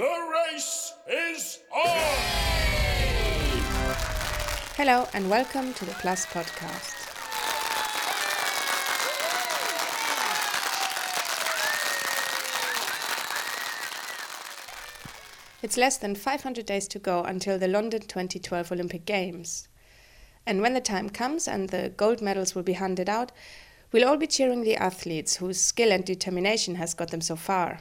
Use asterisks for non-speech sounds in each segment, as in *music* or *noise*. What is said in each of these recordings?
The race is on! Hello and welcome to the Plus podcast. It's less than 500 days to go until the London 2012 Olympic Games. And when the time comes and the gold medals will be handed out, we'll all be cheering the athletes whose skill and determination has got them so far.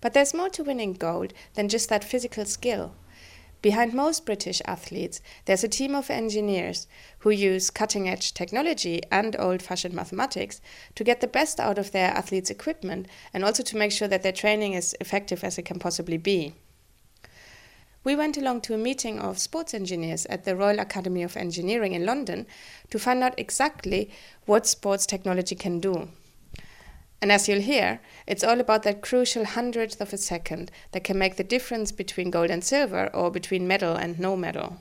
But there's more to winning gold than just that physical skill. Behind most British athletes, there's a team of engineers who use cutting edge technology and old fashioned mathematics to get the best out of their athletes' equipment and also to make sure that their training is effective as it can possibly be. We went along to a meeting of sports engineers at the Royal Academy of Engineering in London to find out exactly what sports technology can do. And as you'll hear, it's all about that crucial hundredth of a second that can make the difference between gold and silver or between medal and no medal.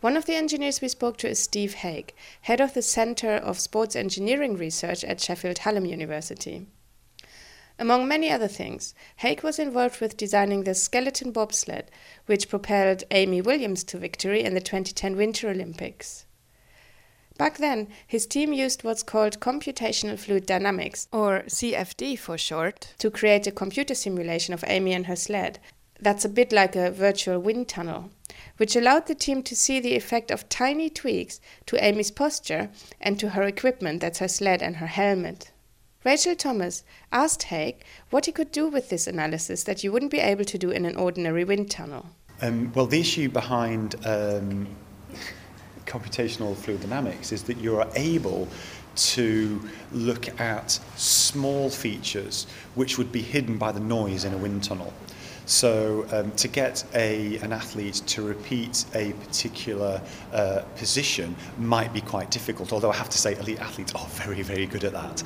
One of the engineers we spoke to is Steve Haake, head of the Centre of Sports Engineering Research at Sheffield Hallam University. Among many other things, Haake was involved with designing the skeleton bobsled, which propelled Amy Williams to victory in the 2010 Winter Olympics. Back then, his team used what's called computational fluid dynamics, or CFD for short, to create a computer simulation of Amy and her sled. That's a bit like a virtual wind tunnel, which allowed the team to see the effect of tiny tweaks to Amy's posture and to her equipment that's her sled and her helmet. Rachel Thomas asked Haake what he could do with this analysis that you wouldn't be able to do in an ordinary wind tunnel. Um, well, the issue behind um, computational fluid dynamics is that you're able to look at small features which would be hidden by the noise in a wind tunnel. So um, to get a, an athlete to repeat a particular uh, position might be quite difficult, although I have to say elite athletes are very, very good at that.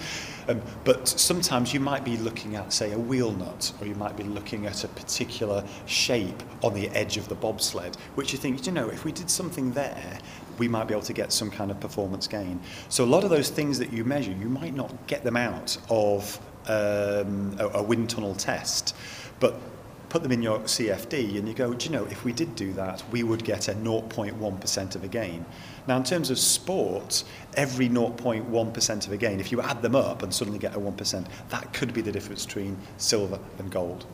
Um, but sometimes you might be looking at, say, a wheel nut, or you might be looking at a particular shape on the edge of the bobsled, which you think, you know, if we did something there, we might be able to get some kind of performance gain. So a lot of those things that you measure, you might not get them out of um, a, a wind tunnel test, but put them in your CFD and you go, do you know, if we did do that, we would get a 0.1% of a gain. Now, in terms of sport, every 0.1% of a gain, if you add them up and suddenly get a 1%, that could be the difference between silver and gold.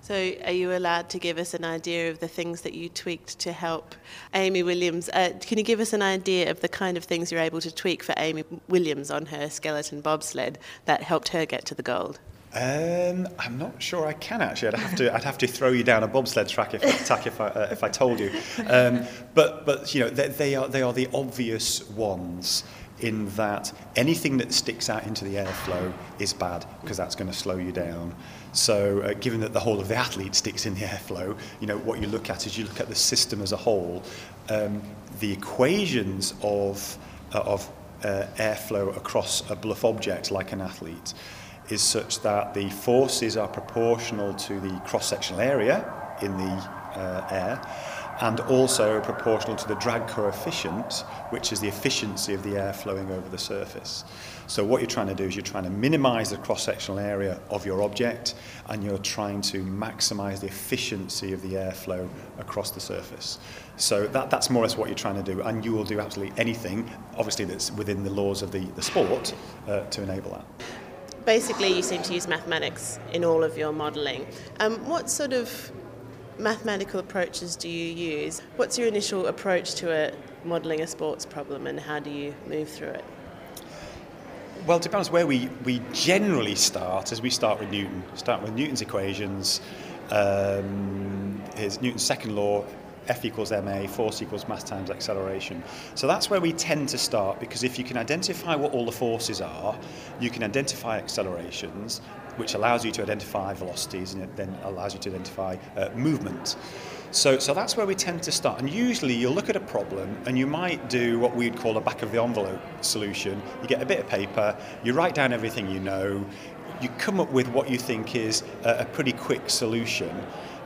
So, are you allowed to give us an idea of the things that you tweaked to help Amy Williams? Uh, can you give us an idea of the kind of things you're able to tweak for Amy Williams on her skeleton bobsled that helped her get to the gold? Um, I'm not sure I can actually. I'd have to. I'd have to throw you down a bobsled track if, track if I uh, if I told you. Um, but but you know they, they are they are the obvious ones in that anything that sticks out into the airflow is bad because that's going to slow you down. So, uh, given that the whole of the athlete sticks in the airflow, you know what you look at is you look at the system as a whole. Um, the equations of uh, of uh, airflow across a bluff object like an athlete is such that the forces are proportional to the cross-sectional area in the uh, air and also proportional to the drag coefficient, which is the efficiency of the air flowing over the surface. So what you're trying to do is you're trying to minimize the cross-sectional area of your object and you're trying to maximize the efficiency of the airflow across the surface. So that, that's more or less what you're trying to do and you will do absolutely anything, obviously that's within the laws of the, the sport, uh, to enable that basically you seem to use mathematics in all of your modelling. Um, what sort of mathematical approaches do you use? What's your initial approach to a, modelling a sports problem and how do you move through it? Well, to be where we, we generally start is we start with Newton. Start with Newton's equations, um, his Newton's second law, F equals ma, force equals mass times acceleration. So that's where we tend to start because if you can identify what all the forces are, you can identify accelerations, which allows you to identify velocities and it then allows you to identify uh, movement. So, so that's where we tend to start. And usually you'll look at a problem and you might do what we'd call a back of the envelope solution. You get a bit of paper, you write down everything you know, you come up with what you think is a, a pretty quick solution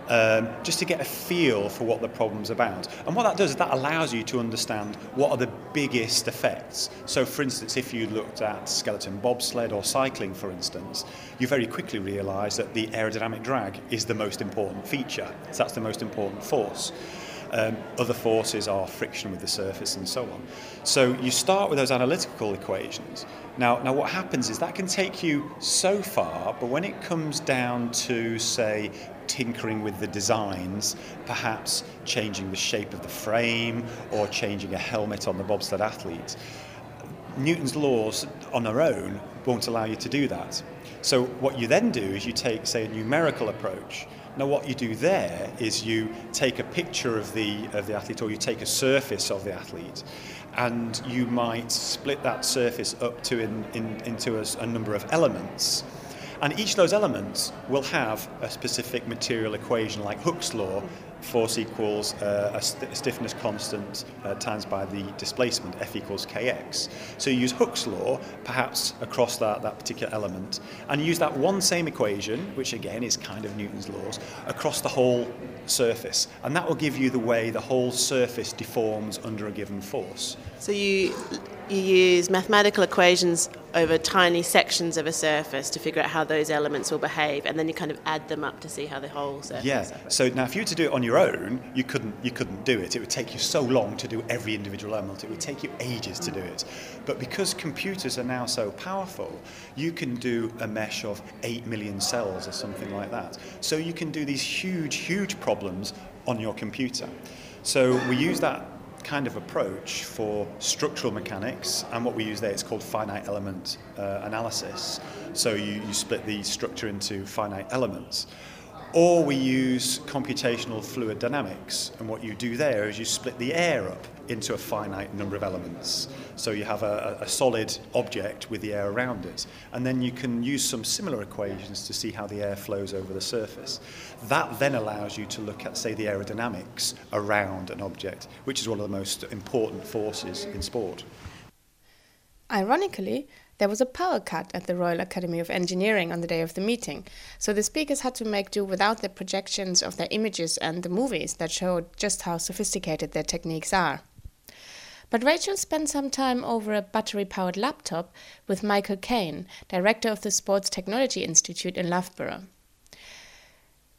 um, just to get a feel for what the problem's about. And what that does is that allows you to understand what are the biggest effects. So, for instance, if you looked at skeleton bobsled or cycling, for instance, you very quickly realise that the aerodynamic drag is the most important feature. So that's the most important force. Um, other forces are friction with the surface and so on. So you start with those analytical equations. Now, now what happens is that can take you so far, but when it comes down to, say, tinkering with the designs, perhaps changing the shape of the frame or changing a helmet on the bobsled athlete, Newton's laws on their own won't allow you to do that. So what you then do is you take, say, a numerical approach now, what you do there is you take a picture of the, of the athlete or you take a surface of the athlete and you might split that surface up to in, in, into a, a number of elements. And each of those elements will have a specific material equation like Hooke's law force equals uh, a, st- a stiffness constant uh, times by the displacement, F equals kx. So you use Hooke's law, perhaps across that, that particular element, and use that one same equation, which again is kind of Newton's laws, across the whole surface. And that will give you the way the whole surface deforms under a given force. So you you use mathematical equations over tiny sections of a surface to figure out how those elements will behave, and then you kind of add them up to see how the whole surface. Yeah. So now, if you were to do it on your own, you couldn't you couldn't do it. It would take you so long to do every individual element. It would take you ages to do it. But because computers are now so powerful, you can do a mesh of eight million cells or something like that. So you can do these huge, huge problems problems on your computer. So we use that kind of approach for structural mechanics and what we use there is called finite element uh, analysis. So you, you split the structure into finite elements. Or we use computational fluid dynamics, and what you do there is you split the air up into a finite number of elements. So you have a, a, solid object with the air around it, and then you can use some similar equations to see how the air flows over the surface. That then allows you to look at, say, the aerodynamics around an object, which is one of the most important forces in sport. Ironically, there was a power cut at the Royal Academy of Engineering on the day of the meeting, so the speakers had to make do without the projections of their images and the movies that showed just how sophisticated their techniques are. But Rachel spent some time over a battery powered laptop with Michael Caine, director of the Sports Technology Institute in Loughborough.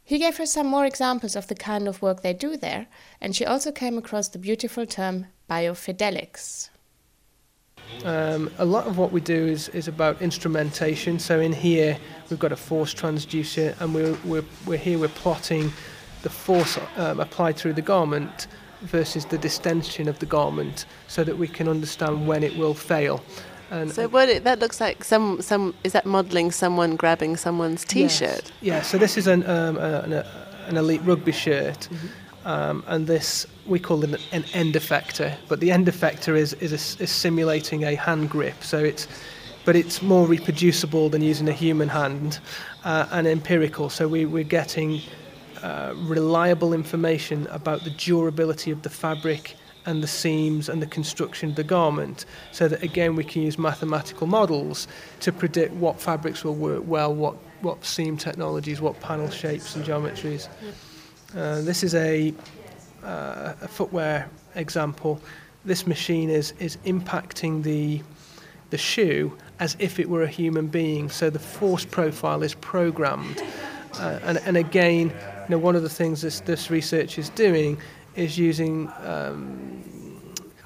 He gave her some more examples of the kind of work they do there, and she also came across the beautiful term biofidelics. Um, a lot of what we do is, is about instrumentation. So in here, we've got a force transducer, and we're, we're, we're here, we're plotting the force um, applied through the garment versus the distension of the garment so that we can understand when it will fail. And so what it, that looks like some some is that modelling someone grabbing someone's t-shirt? Yes. Yeah. So this is an um, an, an, elite rugby shirt. Mm-hmm. Um, and this we call it an end effector, but the end effector is is, a, is simulating a hand grip, so it's but it's more reproducible than using a human hand uh, and empirical. So we, we're getting uh, reliable information about the durability of the fabric and the seams and the construction of the garment so that again we can use mathematical models to predict what fabrics will work well what what seam technologies what panel shapes and geometries uh, this is a, uh, a footwear example. This machine is, is impacting the, the shoe as if it were a human being. So the force profile is programmed. Uh, and, and again, you know, one of the things this, this research is doing is using um,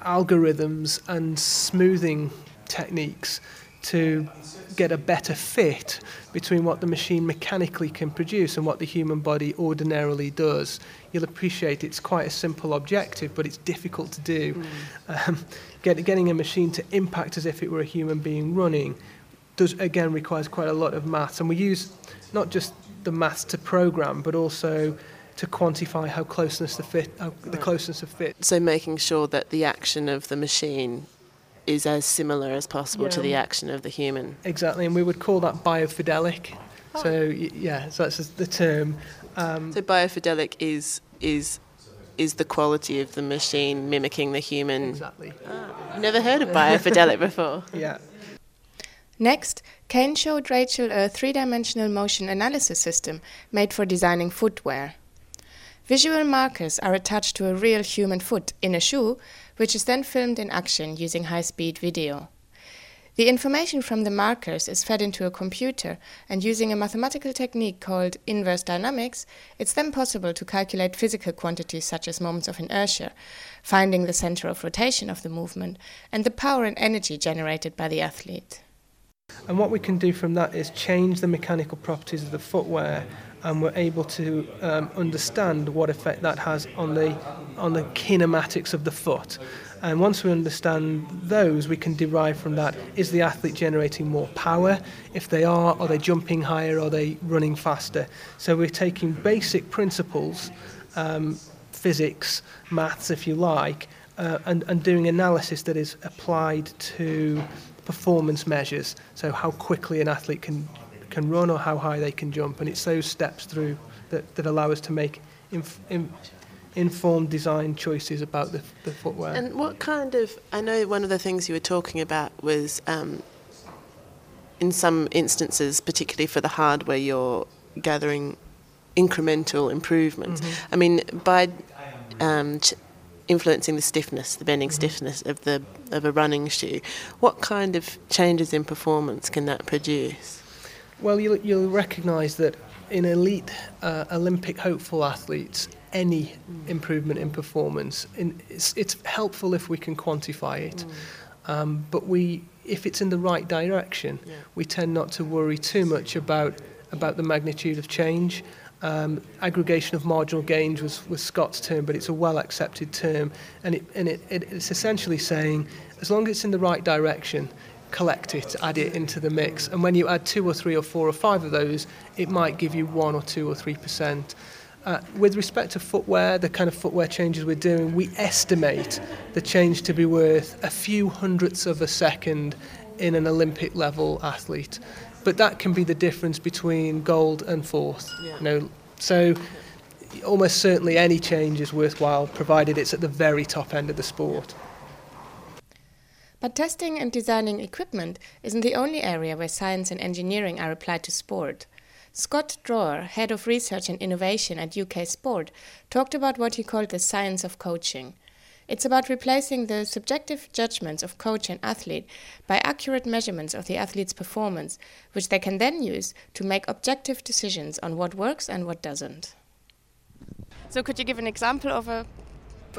algorithms and smoothing techniques to get a better fit between what the machine mechanically can produce and what the human body ordinarily does. You'll appreciate it's quite a simple objective, but it's difficult to do. Mm. Um, get, getting a machine to impact as if it were a human being running does again requires quite a lot of maths, and we use not just the maths to program, but also to quantify how closeness the fit, how the closeness of fit. So making sure that the action of the machine is as similar as possible yeah. to the action of the human. Exactly, and we would call that biofidelic. Oh. So yeah, so that's the term. Um, so biofidelic is is is the quality of the machine mimicking the human. Exactly. Ah, never heard of biofidelic *laughs* before. Yeah. Next, Caine showed Rachel a three dimensional motion analysis system made for designing footwear. Visual markers are attached to a real human foot in a shoe, which is then filmed in action using high speed video. The information from the markers is fed into a computer, and using a mathematical technique called inverse dynamics, it's then possible to calculate physical quantities such as moments of inertia, finding the center of rotation of the movement, and the power and energy generated by the athlete. And what we can do from that is change the mechanical properties of the footwear and we're able to um, understand what effect that has on the on the kinematics of the foot. And once we understand those, we can derive from that is the athlete generating more power? If they are, are they jumping higher? Are they running faster? So we're taking basic principles, um, physics, maths, if you like, uh, and, and doing analysis that is applied to performance measures. So how quickly an athlete can can run or how high they can jump, and it's those steps through that, that allow us to make inf, in, informed design choices about the, the footwear. And what kind of? I know one of the things you were talking about was, um, in some instances, particularly for the hardware, you're gathering incremental improvements. Mm-hmm. I mean, by um, ch- influencing the stiffness, the bending stiffness of the of a running shoe, what kind of changes in performance can that produce? Well, you'll, you'll recognise that in elite uh, Olympic hopeful athletes, any improvement in performance, in, it's, it's helpful if we can quantify it. Um, but we, if it's in the right direction, Yeah. we tend not to worry too much about about the magnitude of change. Um, aggregation of marginal gains was, was Scott's term, but it's a well accepted term, and it and it, it, it's essentially saying as long as it's in the right direction, collect it, add it into the mix, and when you add two or three or four or five of those, it might give you one or two or three percent. Uh, with respect to footwear, the kind of footwear changes we're doing, we estimate the change to be worth a few hundredths of a second in an Olympic level athlete. But that can be the difference between gold and fourth. Yeah. You know, so almost certainly any change is worthwhile, provided it's at the very top end of the sport. But testing and designing equipment isn't the only area where science and engineering are applied to sport. Scott Drawer, head of research and innovation at UK Sport, talked about what he called the science of coaching. It's about replacing the subjective judgments of coach and athlete by accurate measurements of the athlete's performance, which they can then use to make objective decisions on what works and what doesn't. So, could you give an example of a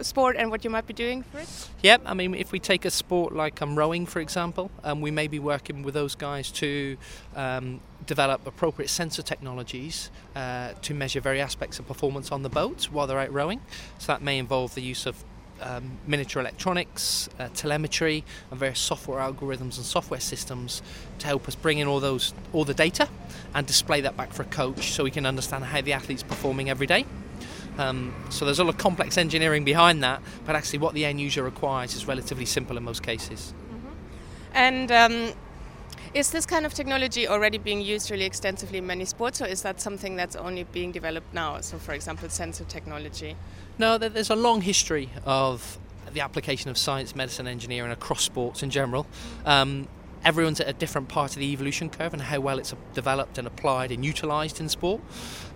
sport and what you might be doing for it? Yep, I mean, if we take a sport like um, rowing, for example, um, we may be working with those guys to um, develop appropriate sensor technologies uh, to measure various aspects of performance on the boat while they're out rowing. So that may involve the use of um, miniature electronics, uh, telemetry, and various software algorithms and software systems to help us bring in all those all the data and display that back for a coach so we can understand how the athlete's performing every day. Um, so there's a lot of complex engineering behind that, but actually what the end user requires is relatively simple in most cases. And um, is this kind of technology already being used really extensively in many sports, or is that something that's only being developed now? So, for example, sensor technology. No, there's a long history of the application of science, medicine, engineering across sports in general. Um, everyone's at a different part of the evolution curve and how well it's developed and applied and utilised in sport.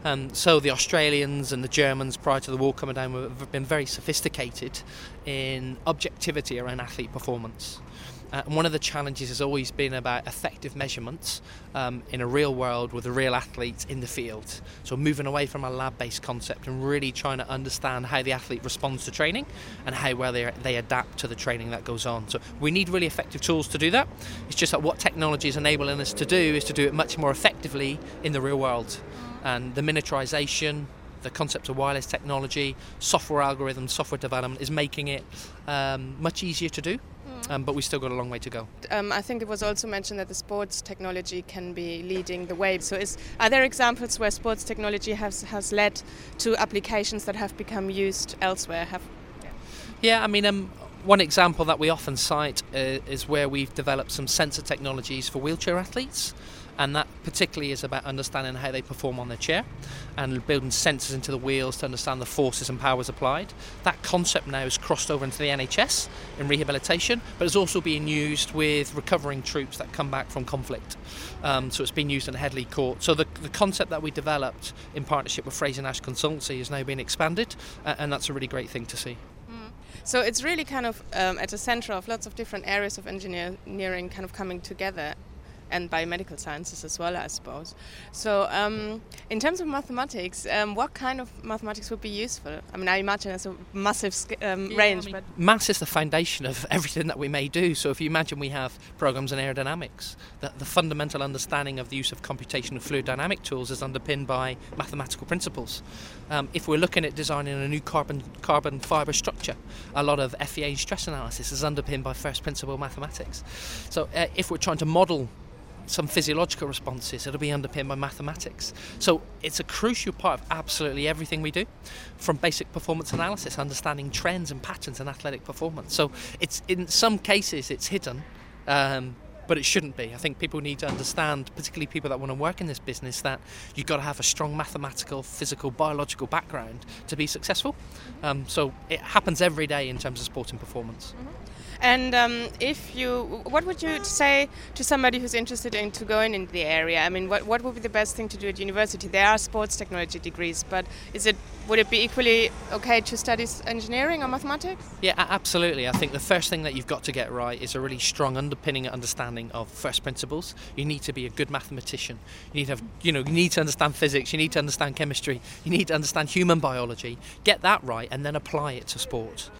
Um, so the Australians and the Germans prior to the war coming down have been very sophisticated in objectivity around athlete performance. Uh, and one of the challenges has always been about effective measurements um, in a real world with a real athlete in the field. So moving away from a lab-based concept and really trying to understand how the athlete responds to training and how well they, they adapt to the training that goes on. So we need really effective tools to do that. It's just that what technology is enabling us to do is to do it much more effectively in the real world. And the miniaturization, the concept of wireless technology, software algorithms, software development is making it um, much easier to do. Um, but we still got a long way to go. Um, I think it was also mentioned that the sports technology can be leading the way. So, is, are there examples where sports technology has, has led to applications that have become used elsewhere? Have Yeah, I mean, um, one example that we often cite uh, is where we've developed some sensor technologies for wheelchair athletes. And that particularly is about understanding how they perform on their chair and building sensors into the wheels to understand the forces and powers applied. That concept now is crossed over into the NHS in rehabilitation, but it's also being used with recovering troops that come back from conflict. Um, so it's been used in Headley Court. So the, the concept that we developed in partnership with Frazer-Nash Consultancy is now being expanded, uh, and that's a really great thing to see. So it's really kind of um, at the center of lots of different areas of engineering kind of coming together and biomedical sciences as well, I suppose. So, um, in terms of mathematics, um, what kind of mathematics would be useful? I mean, I imagine it's a massive um, yeah, range, I mean, but maths is the foundation of *laughs* everything that we may do. So, if you imagine we have programs in aerodynamics, the, the fundamental understanding of the use of computational fluid dynamic tools is underpinned by mathematical principles. Um, if we're looking at designing a new carbon carbon fibre structure, a lot of FEA stress analysis is underpinned by first principle mathematics. So, uh, if we're trying to model some physiological responses. It'll be underpinned by mathematics. So it's a crucial part of absolutely everything we do, from basic performance analysis, understanding trends and patterns in athletic performance. So it's in some cases it's hidden. Um, but it shouldn't be. I think people need to understand, particularly people that want to work in this business, that you've got to have a strong mathematical, physical, biological background to be successful. Um, so it happens every day in terms of sporting performance. Mm-hmm. And um, if you, what would you say to somebody who's interested in to going into the area? I mean, what, what would be the best thing to do at university? There are sports technology degrees, but is it would it be equally okay to study engineering or mathematics? Yeah, absolutely. I think the first thing that you've got to get right is a really strong underpinning understanding of first principles. You need to be a good mathematician. You need to have, you know, you need to understand physics. You need to understand chemistry. You need to understand human biology. Get that right, and then apply it to sport.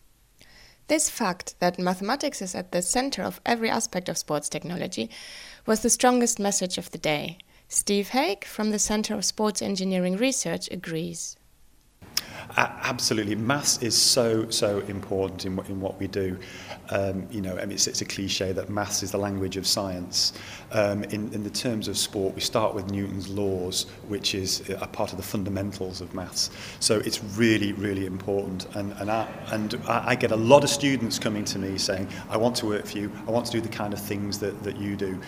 This fact that mathematics is at the center of every aspect of sports technology was the strongest message of the day. Steve Haake from the Center of Sports Engineering Research agrees. absolutely, maths is so so important in, in what we do. Um, you know, I mean, it's, it's a cliche that maths is the language of science. Um, in, in the terms of sport, we start with Newton's laws, which is a part of the fundamentals of maths. So it's really really important. And and I, and I get a lot of students coming to me saying, "I want to work for you. I want to do the kind of things that that you do."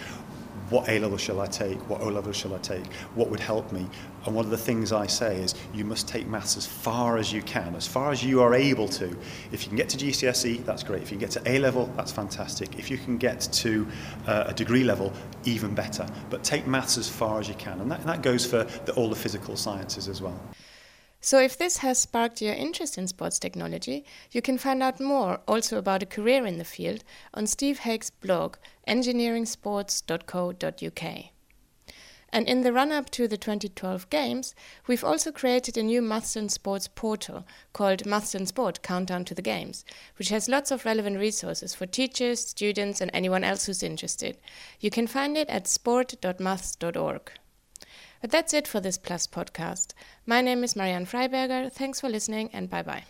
What A level shall I take? What O level shall I take? What would help me? And one of the things I say is you must take maths as far as you can, as far as you are able to. If you can get to GCSE, that's great. If you can get to A level, that's fantastic. If you can get to uh, a degree level, even better. But take maths as far as you can. And that, that goes for the, all the physical sciences as well. So, if this has sparked your interest in sports technology, you can find out more also about a career in the field on Steve Haake's blog, engineeringsports.co.uk. And in the run up to the 2012 Games, we've also created a new Maths and Sports portal called Maths and Sport Countdown to the Games, which has lots of relevant resources for teachers, students, and anyone else who's interested. You can find it at sport.maths.org. But that's it for this Plus podcast. My name is Marianne Freiberger. Thanks for listening and bye bye.